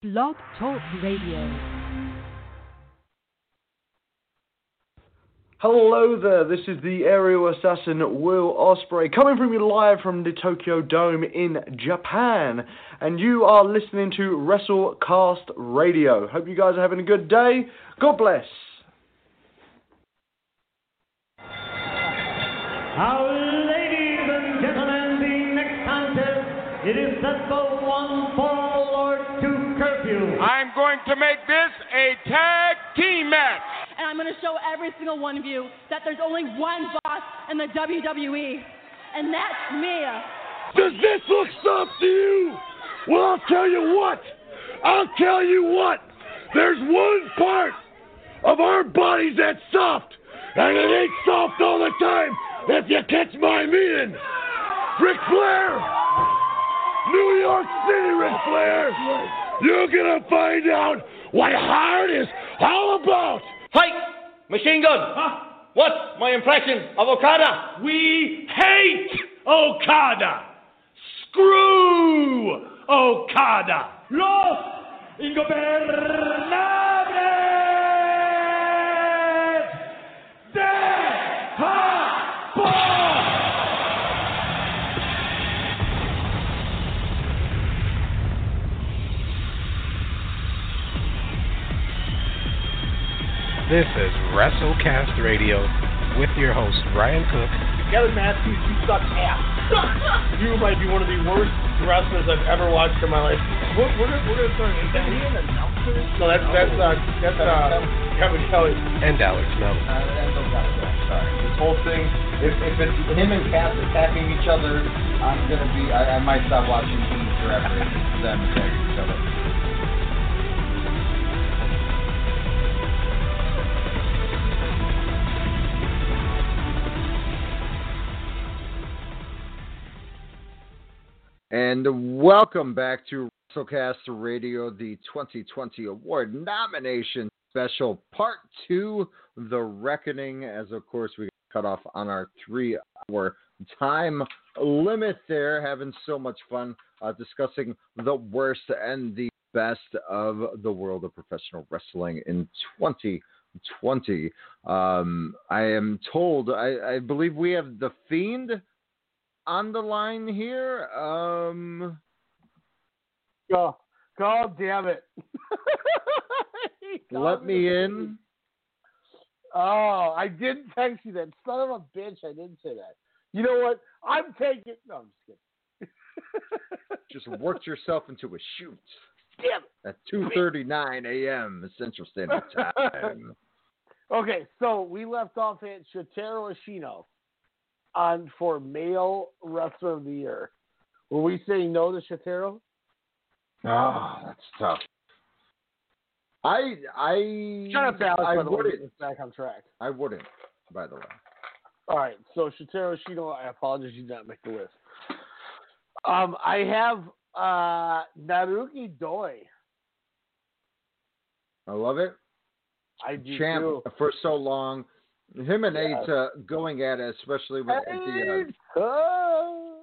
Blog Talk Radio. Hello there, this is the aerial assassin Will Ospreay coming from you live from the Tokyo Dome in Japan. And you are listening to WrestleCast Radio. Hope you guys are having a good day. God bless. Our ladies and gentlemen, the next contest, it is set for I'm going to make this a tag team match. and I'm going to show every single one of you that there's only one boss in the WWE, and that's me. Does this look soft to you? Well, I'll tell you what. I'll tell you what. There's one part of our bodies that's soft, and it ain't soft all the time. If you catch my meaning, Ric Flair, New York City, Ric Flair. You're gonna find out what hard is all about. Fight! Machine gun! What's my impression of Okada? We hate Okada. Screw Okada. Los Ingobernables This is WrestleCast Radio with your host Ryan Cook. Kevin Matthews, you suck ass. you might be one of the worst wrestlers I've ever watched in my life. We're, we're, gonna, we're gonna start Is he an announcer? No, that's that's uh, that's uh, Kevin Kelly. And Alex Mello. Sorry. This whole thing, if, if it's him and Cass attacking each other, I'm gonna be, I, I might stop watching Team forever if it's them attacking each other. And welcome back to WrestleCast Radio, the 2020 award nomination special, part two, The Reckoning. As of course, we cut off on our three hour time limit there, having so much fun uh, discussing the worst and the best of the world of professional wrestling in 2020. Um, I am told, I, I believe we have The Fiend on the line here. Um, God, God damn it. let me in. Oh, I didn't text you that. Son of a bitch, I didn't say that. You know what? I'm taking. No, I'm just kidding. Just worked yourself into a shoot Damn it. at 2:39 a.m. Central Standard Time. Okay, so we left off at Shotaro Ashino on for male wrestler of the year. Were we saying no to Shotaro? Oh, that's tough. I I Shut up, Alex. I wouldn't. get this back on track. I wouldn't. By the way. All right, so Shotaro Ashino, I apologize, you did not make the list. Um, I have uh, Naruki Doi. I love it. I do Champ too. for so long. Him and Yes. Eight uh, going at it, especially with the, uh, Oh.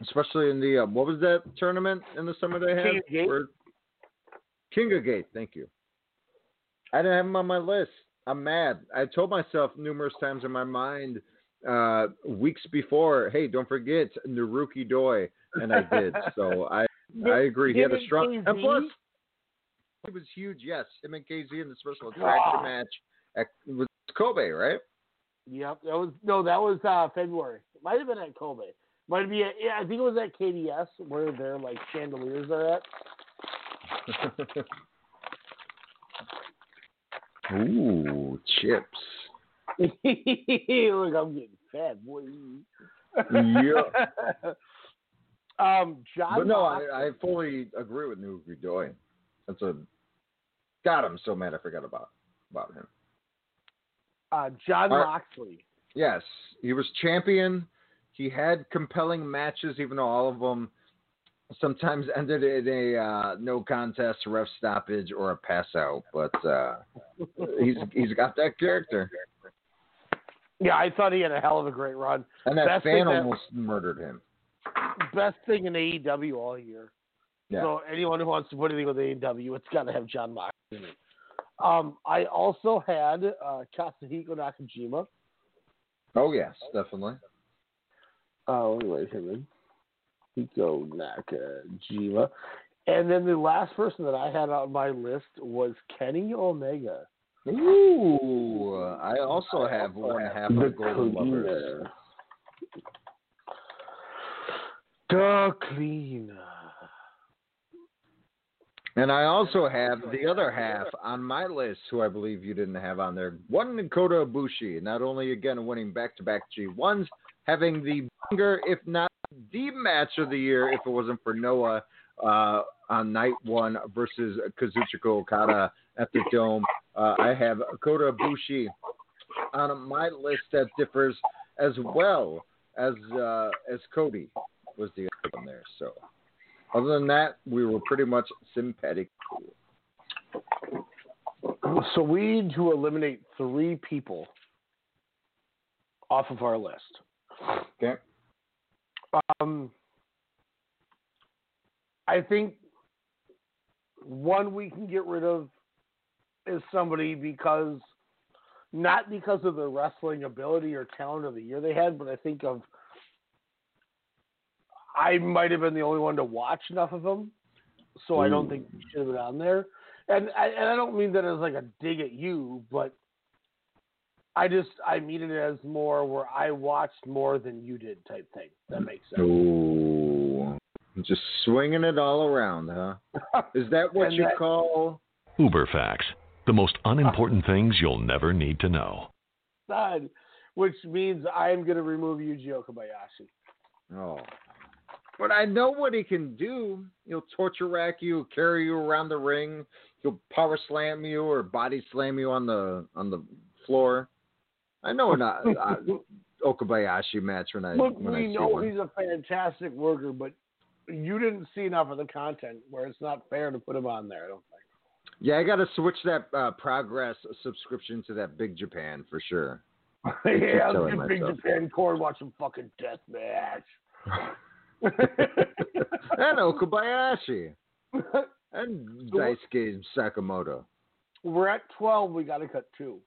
especially in the uh, what was that tournament in the summer they had? King of Gate? King of Gate, thank you. I didn't have him on my list. I'm mad. I told myself numerous times in my mind uh, weeks before, hey, don't forget Naruki Doi, and I did. so I I agree. He had a strong KZ? and plus he was huge. Yes, him and KZ in the special attraction match at was Kobe, right? Yep, that was no, that was uh, February. Might have been at Kobe. Might be at, yeah, I think it was at KDS where their like chandeliers are at. Ooh, chips. Look, I'm getting fat, boy. Yeah. um, John. But no, I, I fully agree with Naruki Doi. That's a God. I'm so mad I forgot about about him. Uh, Jon Our- Moxley. Yes, he was champion. He had compelling matches, even though all of them sometimes ended in a uh, no contest, ref stoppage, or a pass out. But uh, he's he's got that character, Yeah, I thought he had a hell of a great run. and that Best fan that- almost murdered him. Best thing in AEW all year. Yeah. So anyone who wants to put anything with AEW, it's got to have Jon Moxley in it. Um, I also had uh, Katsuhiko Nakajima. Oh yes, definitely. Let me write him. Hiko Nakajima. And then the last person that I had on my list was Kenny Omega. Ooh, I also have one half The of Golden Lovers. The Cleaner. And I also have the other half on my list, who I believe you didn't have on there. One Dakota Ibushi, not only again winning back-to-back G1s, having the banger, if not the match of the year, if it wasn't for Noah uh, on night one versus Kazuchika Okada at the Dome. Uh, I have Kota Ibushi on my list that differs as well as uh, as Cody was the other one there. So. Other than that, we were pretty much sympathetic. So we need to eliminate three people off of our list. Okay. Um, I think one we can get rid of is somebody because not because of the wrestling ability or talent of the year they had, but I think of I might have been the only one to watch enough of them, so I don't hmm. think he should have been on there. And I, and I don't mean that as like a dig at you, but I just I mean it as more where I watched more than you did type thing. That makes sense. Ooh, just swinging it all around, huh? Is that what you that- call? Uber facts. The most unimportant things you'll never need to know. Son, which means I am going to remove Yuji Okabayashi. Oh. But I know what he can do. He'll torture rack you, carry you around the ring. He'll power slam you or body slam you on the on the floor. I know an uh, uh, Okabayashi match when I Look, when I we see know one. he's a fantastic worker, but you didn't see enough of the content where it's not fair to put him on there. I don't think. Yeah, I got to switch that uh, progress subscription to that Big Japan for sure. yeah, I'll get Big. Japan Core watch some fucking death match. and Okabayashi and Daisuke Sekimoto. We're at twelve. We got to cut two.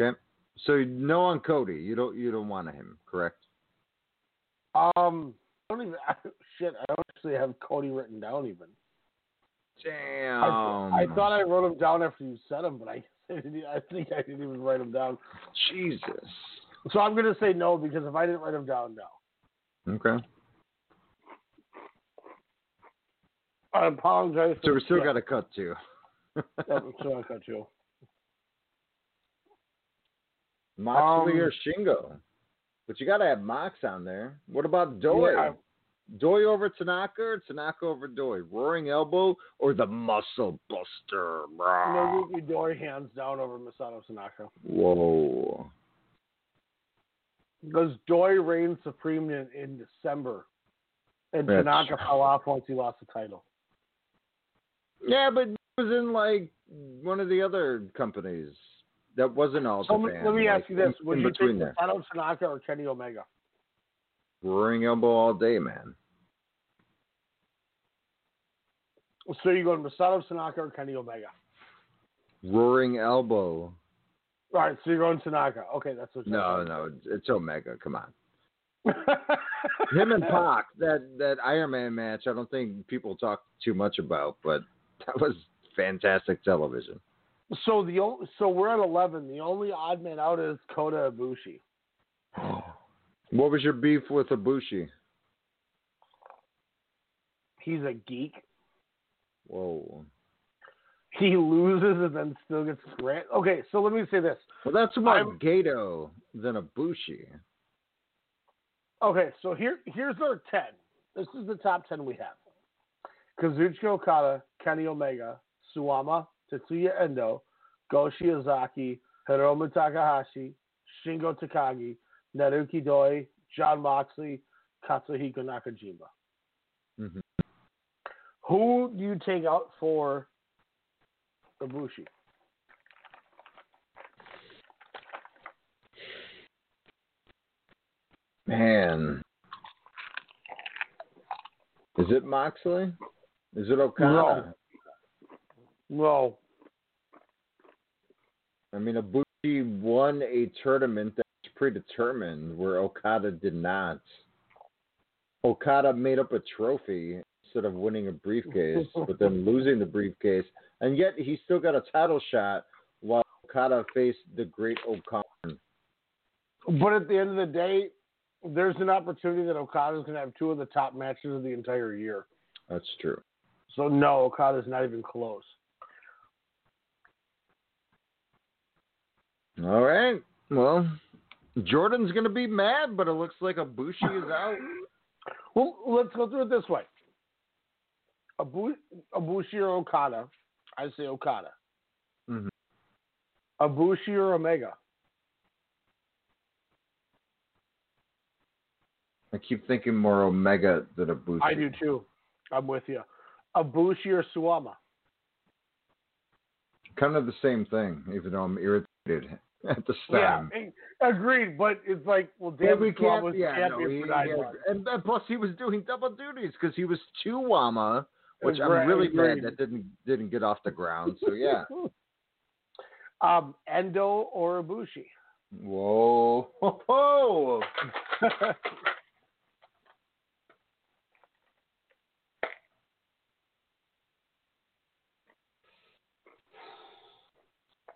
Okay, so no on Cody. You don't you don't want him, correct? Um, I don't even shit. I don't actually have Cody written down even. Damn. I, I thought I wrote him down after you said him, but I I think I didn't even write him down. Jesus. So I'm gonna say no because if I didn't write him down, no. Okay. I apologize. So we still got to cut two. Yeah, we still got two. Moxley Um, or Shingo? But you got to have Mox on there. What about Doi? Yeah. Doi over Tanaka or Tanaka over Doi? Roaring Elbow or the Muscle Buster? No, Doi hands down over Masato Tanaka. Whoa. Because Doi reigned supreme in, in December, and That's Tanaka fell off once he lost the title. Yeah, but it was in like one of the other companies that wasn't all So Japan. let me like, ask you this: Would you take there, Masato Tanaka or Kenny Omega? roaring elbow all day, man. So you going Masato Tanaka or Kenny Omega? Roaring elbow. All right, so you're going Tanaka. Okay, that's what. No, no, it's, it's Omega. Come on. Him and Pac, that that Iron Man match, I don't think people talk too much about, but that was fantastic television. So the so we're at eleven. The only odd man out is Kota Ibushi. What was your beef with Ibushi? He's a geek. Whoa. He loses and then still gets grant. Okay, so let me say this. Well, that's more I'm- Gato than Ibushi. Okay, so here here's our ten. This is the top ten we have. Kazuchika Okada, Kenny Omega, Suwama, Tetsuya Endo, Go Shiozaki, Hiromu Takahashi, Shingo Takagi, Naruki Doi, Jon Moxley, Katsuhiko Nakajima. Mhm. Who do you take out for Ibushi? Man. Is it Moxley? Is it Okada? No. no. I mean, Ibushi won a tournament that's predetermined, where Okada did not. Okada made up a trophy instead of winning a briefcase, but then losing the briefcase, and yet he still got a title shot while Okada faced the Great-O-Khan. But at the end of the day, there's an opportunity that Okada's going to have two of the top matches of the entire year. That's true. So no, Okada's not even close. All right. Well, Jordan's going to be mad, but it looks like Ibushi is out. Well, let's go through it this way. Abu, Ibushi or Okada? I say Okada. Mhm. Ibushi or Omega? I keep thinking more Omega than Ibushi. I do too. I'm with you. Ibushi or Suwama? Kind of the same thing, even though I'm irritated at the time. Yeah, agreed. But it's like, well, damn, we Suwama can't. was Yeah, champion no, he, for nine months. and, and plus he was doing double duties because he was two Wama, which I'm really mad that didn't didn't get off the ground. So yeah. um, Endo or Ibushi? Whoa. Whoa.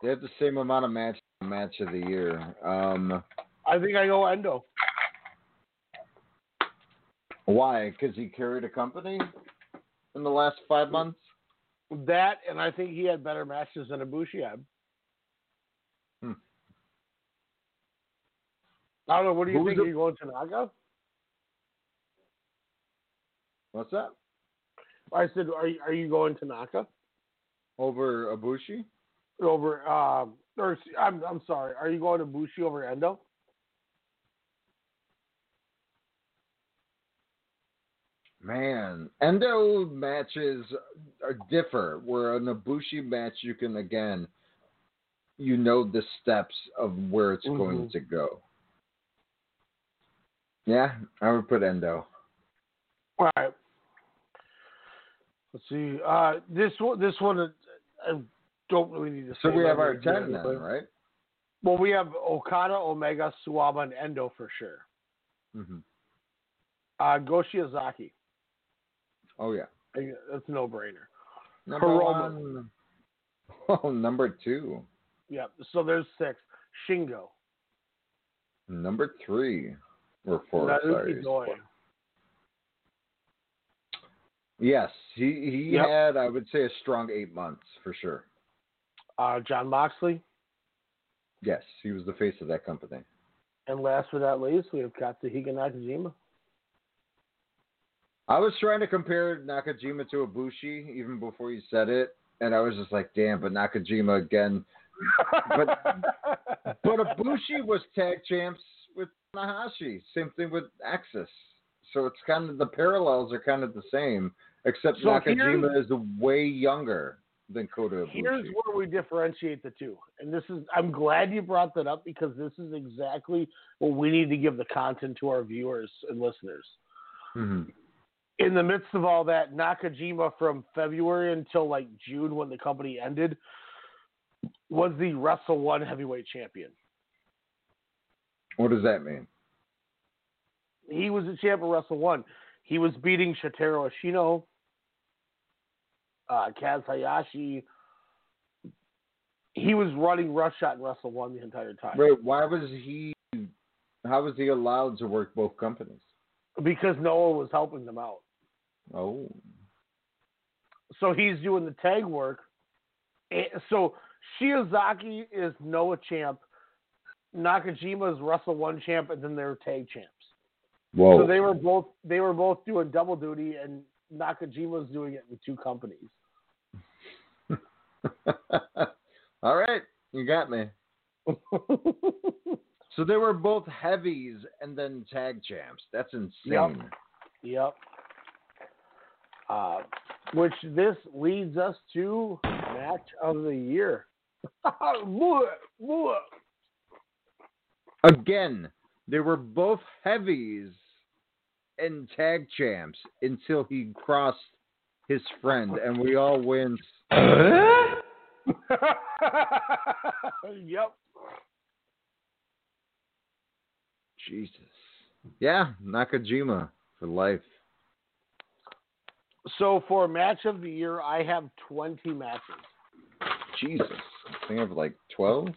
They have the same amount of match match of the year. Um, I think I go Endo. why? Because he carried a company in the last five months. That, and I think he had better matches than Ibushi had. Hmm. I don't know. What do you Who's think? the- Are you going Tanaka? What's that? I said, are you, are you going Tanaka Over Ibushi? Over? Um, or I'm I'm sorry. Are you going to Bushi over Endo? Man, Endo matches are differ. Where an Ibushi match, you can again, you know the steps of where it's going Mhm. to go. Yeah, I would put Endo. All right. Let's see. Uh, this one, this one, uh, I don't really need to. So we have our ten then, but- right? Well, we have Okada, Omega, Suwama, and Endo for sure. Mm-hmm. Uh, Go Shiozaki. Oh yeah. That's a no-brainer. Number Hiromu. one. Oh, number two. Yeah. So there's six. Shingo. Number three. Or four. Naruki sorry. Doi. Yes, he he Yep. had I would say a strong eight months for sure. Uh, Jon Moxley. Yes, he was the face of that company. And last but not least, we have Katsuhiko Nakajima. I was trying to compare Nakajima to Ibushi even before you said it, and I was just like, damn, but Nakajima again. But but Ibushi was tag champs with Tanahashi. Same thing with AXIZ. So it's kind of the parallels are kind of the same, except So Nakajima is way younger than Kota Ibushi. Here's where we differentiate the two. And this is I'm glad you brought that up because this is exactly what we need to give the content to our viewers and listeners. Mhm. In the midst of all that, Nakajima from February until like June when the company ended was the Wrestle One heavyweight champion. What does that mean? He was the champ of Wrestle One. He was beating Shotaro Ashino, uh, Kaz Hayashi. He was running Rush Shot and Wrestle One the entire time. Wait, why was he? How was he allowed to work both companies? Because Noah was helping them out. Oh, So he's doing the tag work. So Shiozaki is Noah champ. Nakajima is Wrestle One champ, and then they're tag champs. whoa! So they were both they were both doing double duty, and Nakajima was doing it in two companies. All right, you got me. So they were both heavies and then tag champs. That's insane. Yep. Yep. Uh, which this leads us to match of the year. Again, they were both heavies and tag champs until he crossed his friend, and we all went. yep. Jesus. Yeah, Nakajima for life. So for match of the year, I have 20 matches. Jesus. I think I have like 12.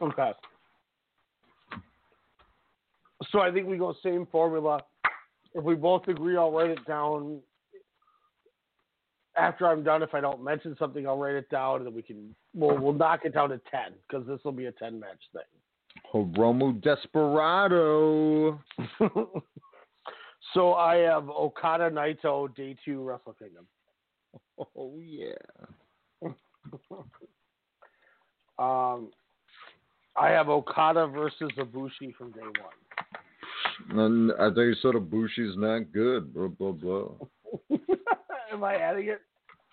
Okay. So I think we go same formula. If we both agree, I'll write it down. After I'm done, if I don't mention something, I'll write it down, and then we can we'll we'll knock it down to ten because this will be a ten match thing. Hiromu Desperado. so I have Okada Naito Day Two Wrestle Kingdom. Oh yeah. um, I have Okada versus Ibushi from day one. And I think you said Bushi's not good. Blah blah blah. Am I adding it?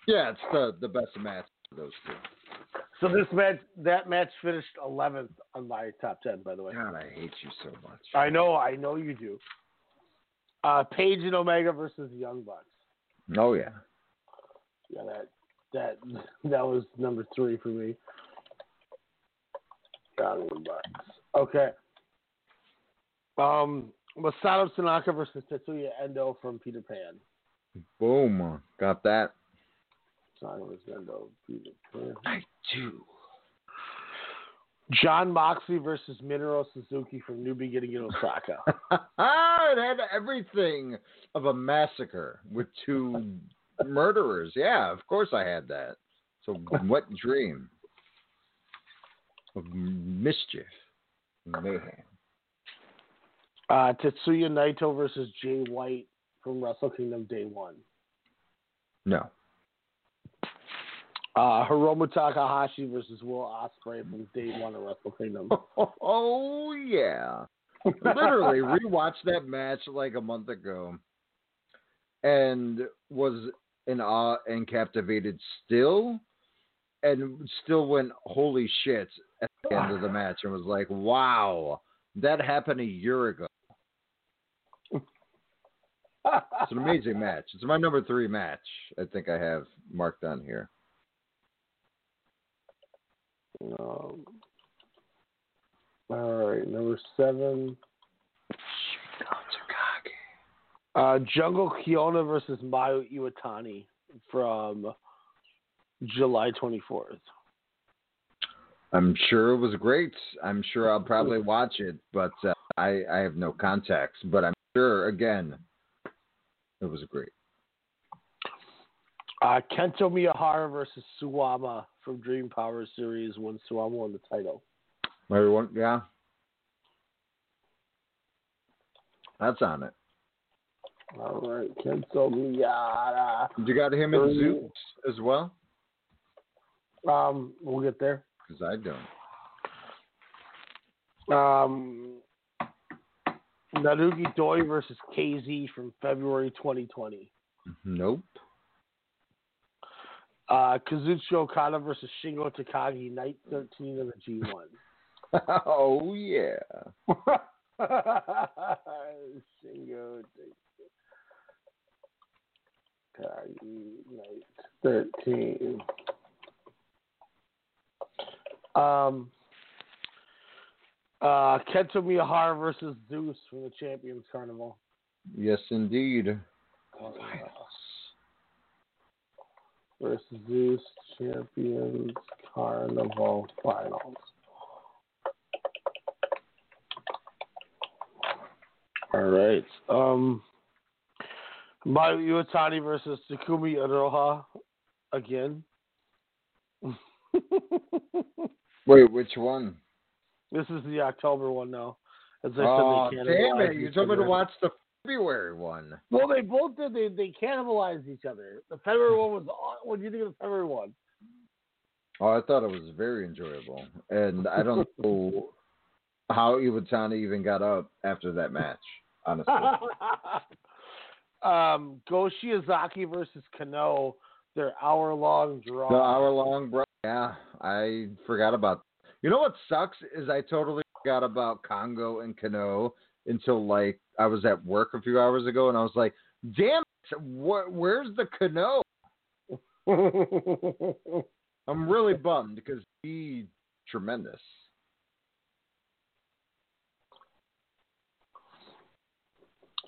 Yeah, it's the the best match of those two. So this match, that match finished 11th on my top 10, by the way. God, I hate you so much. I know, I know you do. Uh, Page and Omega versus Young Bucks. Oh yeah. Yeah, that that that was number three for me. Young Bucks. Okay. Um, Masato Tanaka versus Tetsuya Endo from Peter Pan. Boom. Got that. Tanaka versus Endo, Peter Pan. I do. Jon Moxley versus Minoru Suzuki from New Beginning in Osaka. it had everything of a massacre with two murderers. Yeah, of course I had that. So what dream of mischief, mayhem. Uh, Tetsuya Naito versus Jay White from Wrestle Kingdom Day One. No. Uh, Hiromu Takahashi versus Will Ospreay from Day One of Wrestle Kingdom. Oh yeah. Literally rewatched that match like a month ago and was in awe and captivated still and still went holy shit at the end of the match and was like, Wow, that happened a year ago. It's an amazing match. It's my number three match. I think I have marked on here. Um, all right, number seven. Uh, Jungle Kyona versus Mayu Iwatani from July 24th. I'm sure it was great. I'm sure I'll probably watch it, but uh, I, I have no context. But I'm sure, again, it was great. Uh, Kento Miyahara versus Suwama from Dream Power Series when Suwama won the title. Everyone, yeah. That's on it. All right, Kento Miyahara. You got him in Zeus as well? Um, we'll get there. Because I don't. Um, Naruki Doi versus KZ from February 2020. Nope. Uh, Kazuchi Okada versus Shingo Takagi, night 13 of the G1. oh, yeah. Shingo Takagi, night 13. Um, uh, Kento Miyahara versus Zeus from the Champions Carnival. Yes, indeed. versus Zeus Champions Carnival Finals. All right. Um, Mayu Iwatani versus Takumi Iroha again. Wait, which one? This is the October one now. As I oh, said, they damn it! You told me to watch the February one. Well, they both did. They they cannibalized each other. The February one was. What do you think of the February one? Oh, I thought it was very enjoyable, and I don't know how Iwatani even got up after that match. Honestly, um, Go Shiozaki versus Kano. Their hour long draw. the hour long, bro. Yeah, I forgot about. You know what sucks is I totally forgot about Congo and Kano until like I was at work a few hours ago, and I was like, "Damn it, wh- where's the Kano?" I'm really bummed because he tremendous.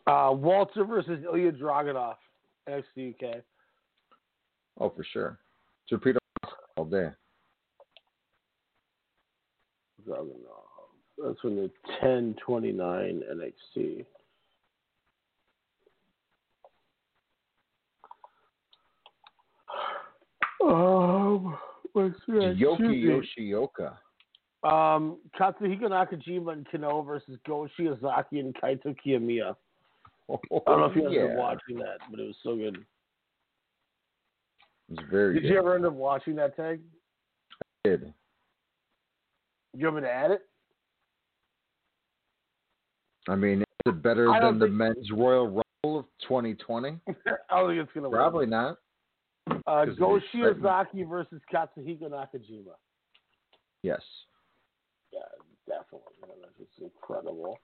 Uh, Walter versus Ilya Dragunov, NXT UK. Oh, for sure. Torpedo all day. Dragunov. That's from the 1029 NXT. Um, let's see. Yoki Yoshioka. Um, Katsuhiko Nakajima and Kano versus Go Shiozaki and Kaito Kiyomiya. I don't know if you ended yeah. up watching that, but it was so good. It was very Did good. you ever end up watching that tag? I Did. You want me to add it? I mean, is it better than the men's Royal Rumble of 2020? I don't think it's gonna win. Probably not. Uh, Go. Shiozaki versus Katsuhiko Nakajima. Yes. Yeah, definitely. Man, that's just incredible.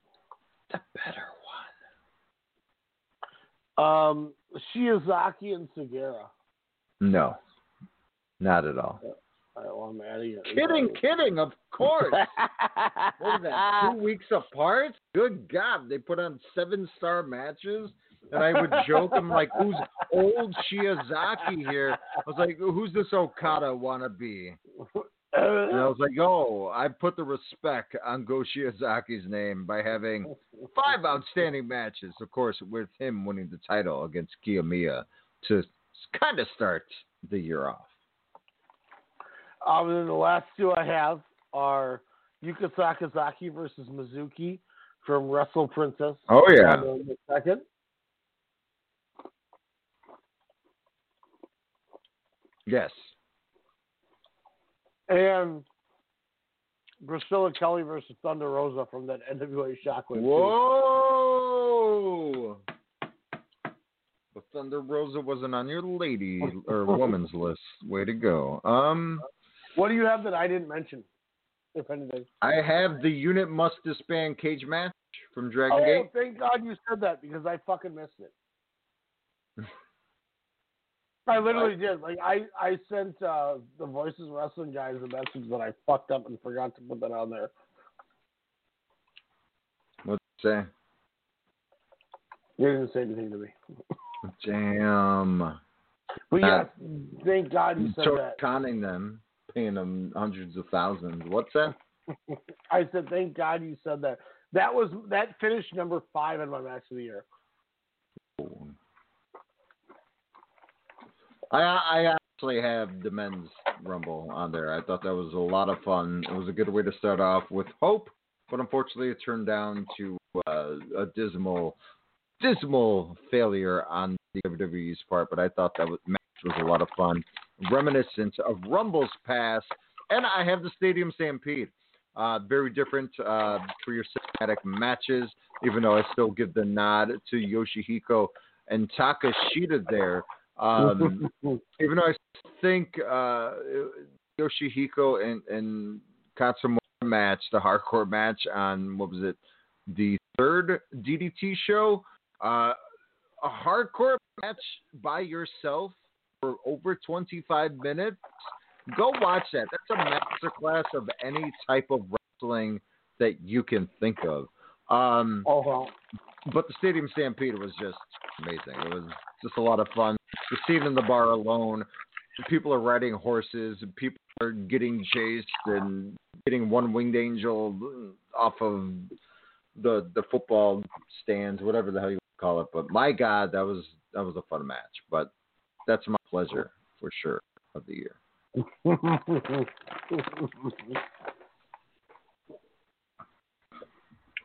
The better one. Um, Shiozaki and Sugiura. No. Not at all. All right, well, I'm adding it. Kidding, kidding, of course. what was that? Two weeks apart? Good God. They put on seven star matches. And I would joke, I'm like, who's old Shiozaki here? I was like, who's this Okada wannabe? And I was like, oh, I put the respect on Go Shiozaki's name by having five outstanding matches, of course, with him winning the title against Kiyomiya to kind of start the year off. Um, and then the last two I have are Yuka Sakazaki versus Mizuki from Wrestle Princess. Oh, yeah. Second. Yes. And Priscilla Kelly versus Thunder Rosa from that NWA Shockwave. Whoa! But Thunder Rosa wasn't on your lady or woman's list. Way to go. Um, What do you have that I didn't mention? If anything. I have the unit must disband cage match from Dragon Oh, Gate. thank God you said that because I fucking missed it. I literally did. Like I, I sent uh, the Voices Wrestling guys a message that I fucked up and forgot to put that on there. What's say? They didn't say anything to me. Damn. But yeah, Uh, thank God you said that. conning them, paying them hundreds of thousands. What's that? I said thank God you said that. That was that finished number five in my match of the year. I I actually have the men's rumble on there. I thought that was a lot of fun. It was a good way to start off with hope, but unfortunately, it turned down to uh, a dismal, dismal failure on the WWE's part. But I thought that was, match was a lot of fun, reminiscent of Rumble's past. And I have the Stadium Stampede. Uh, very different uh, for your cinematic matches, even though I still give the nod to Yoshihiko and Takeshita there. Um, even though I think uh, Yoshihiko and, and Katsumura match, the hardcore match on, what was it, the third DDT show, uh, a hardcore match by yourself for over 25 minutes, go watch that. That's a masterclass of any type of wrestling that you can think of. Um, oh, wow. But the Stadium Stampede was just amazing. It was just a lot of fun. The scene in the bar alone, people are riding horses, people are getting chased and getting one winged angel off of the the football stands, whatever the hell you call it. But my God, that was that was a fun match. But that's my pleasure for sure of the year. I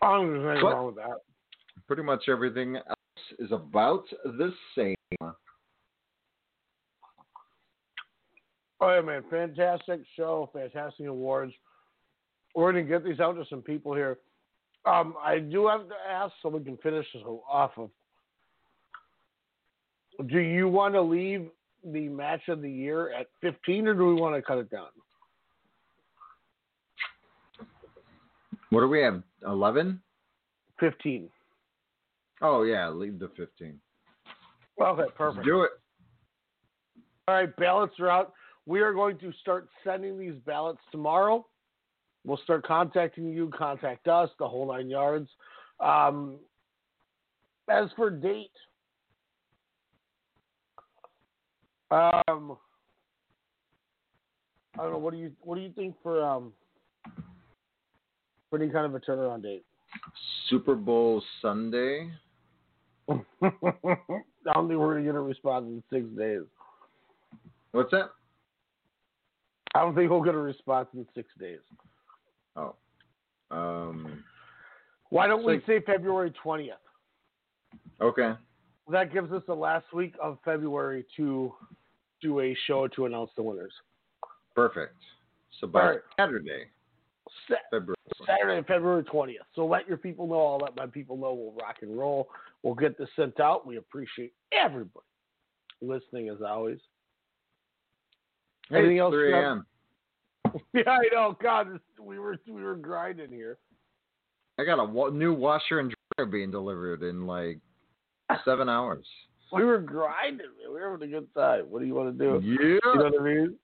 don't think anything But- wrong with that. Pretty much everything else is about the same. Oh yeah, man! Fantastic show, fantastic awards. We're gonna get these out to some people here. Um, I do have to ask, so we can finish this off of. Do you want to leave the match of the year at 15, or do we want to cut it down? What do we have? Eleven? 15. Oh yeah, leave the fifteen. Okay, perfect. Do it. All right, ballots are out. We are going to start sending these ballots tomorrow. We'll start contacting you, contact us, the whole nine yards. Um, as for date, um, I don't know. What do you what do you think for um for any kind of a turnaround date? Super Bowl Sunday. I don't think we're gonna get a response in six days. What's that? I don't think we'll get a response in six days. Oh. Um. Why don't we say February twentieth? Okay. That gives us the last week of February to do a show to announce the winners. Perfect. So by right. Saturday, Sa- February. Saturday, February 20th. So let your people know. I'll let my people know. We'll rock and roll. We'll get this sent out. We appreciate everybody listening as always. Hey, Anything it's else, 3 a.m. Yeah, I know. God, we were we were grinding here. I got a wa- new washer and dryer being delivered in like seven hours. We were grinding. Man. We were having a good time. What do you want to do? Yeah. You know what I mean?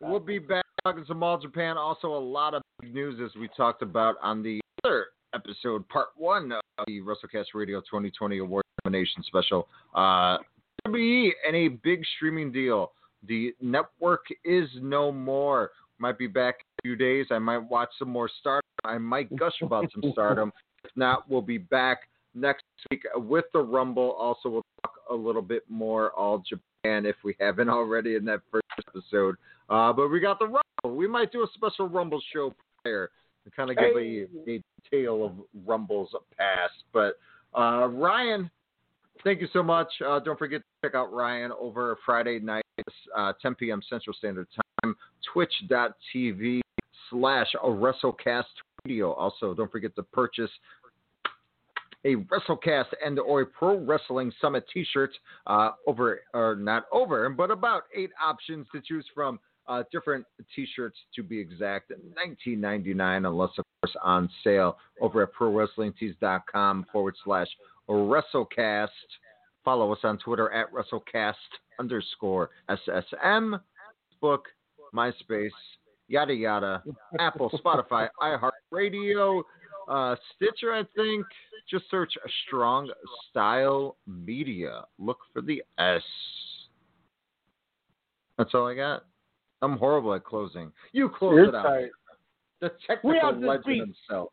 We'll be back talking some All Japan. Also, a lot of big news as we talked about on the other episode, part one of the WrestleCast Radio 2020 Award nomination special. Uh, WWE and a big streaming deal. The network is no more. Might be back in a few days. I might watch some more Stardom. I might gush about some Stardom. If not, we'll be back next week with the Rumble. Also, we'll talk a little bit more All Japan if we haven't already in that first episode. Uh, but we got the Rumble. We might do a special Rumble show prior to kind of give a, a tale of Rumbles past. But uh, Ryan, thank you so much. Uh, don't forget to check out Ryan over Friday night, uh, 10 p.m. Central Standard Time, twitch.tv slash WrestleCast Radio. Also, don't forget to purchase a WrestleCast and or a Pro Wrestling Summit T-shirt uh, over or not over, but about eight options to choose from. Uh, different T-shirts to be exact, 19.99 unless of course on sale over at ProWrestlingTees.com forward slash WrestleCast. Follow us on Twitter at WrestleCast underscore SSM, Facebook, MySpace, yada yada, Apple, Spotify, iHeartRadio, uh, Stitcher, I think. Just search Strong Style Media. Look for the S. That's all I got. I'm horrible at closing. You close You're it out. tight. The technical legend himself.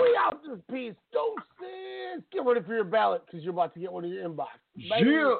We out this piece. Don't sis. Get ready for your ballot because you're about to get one in your inbox. Yeah.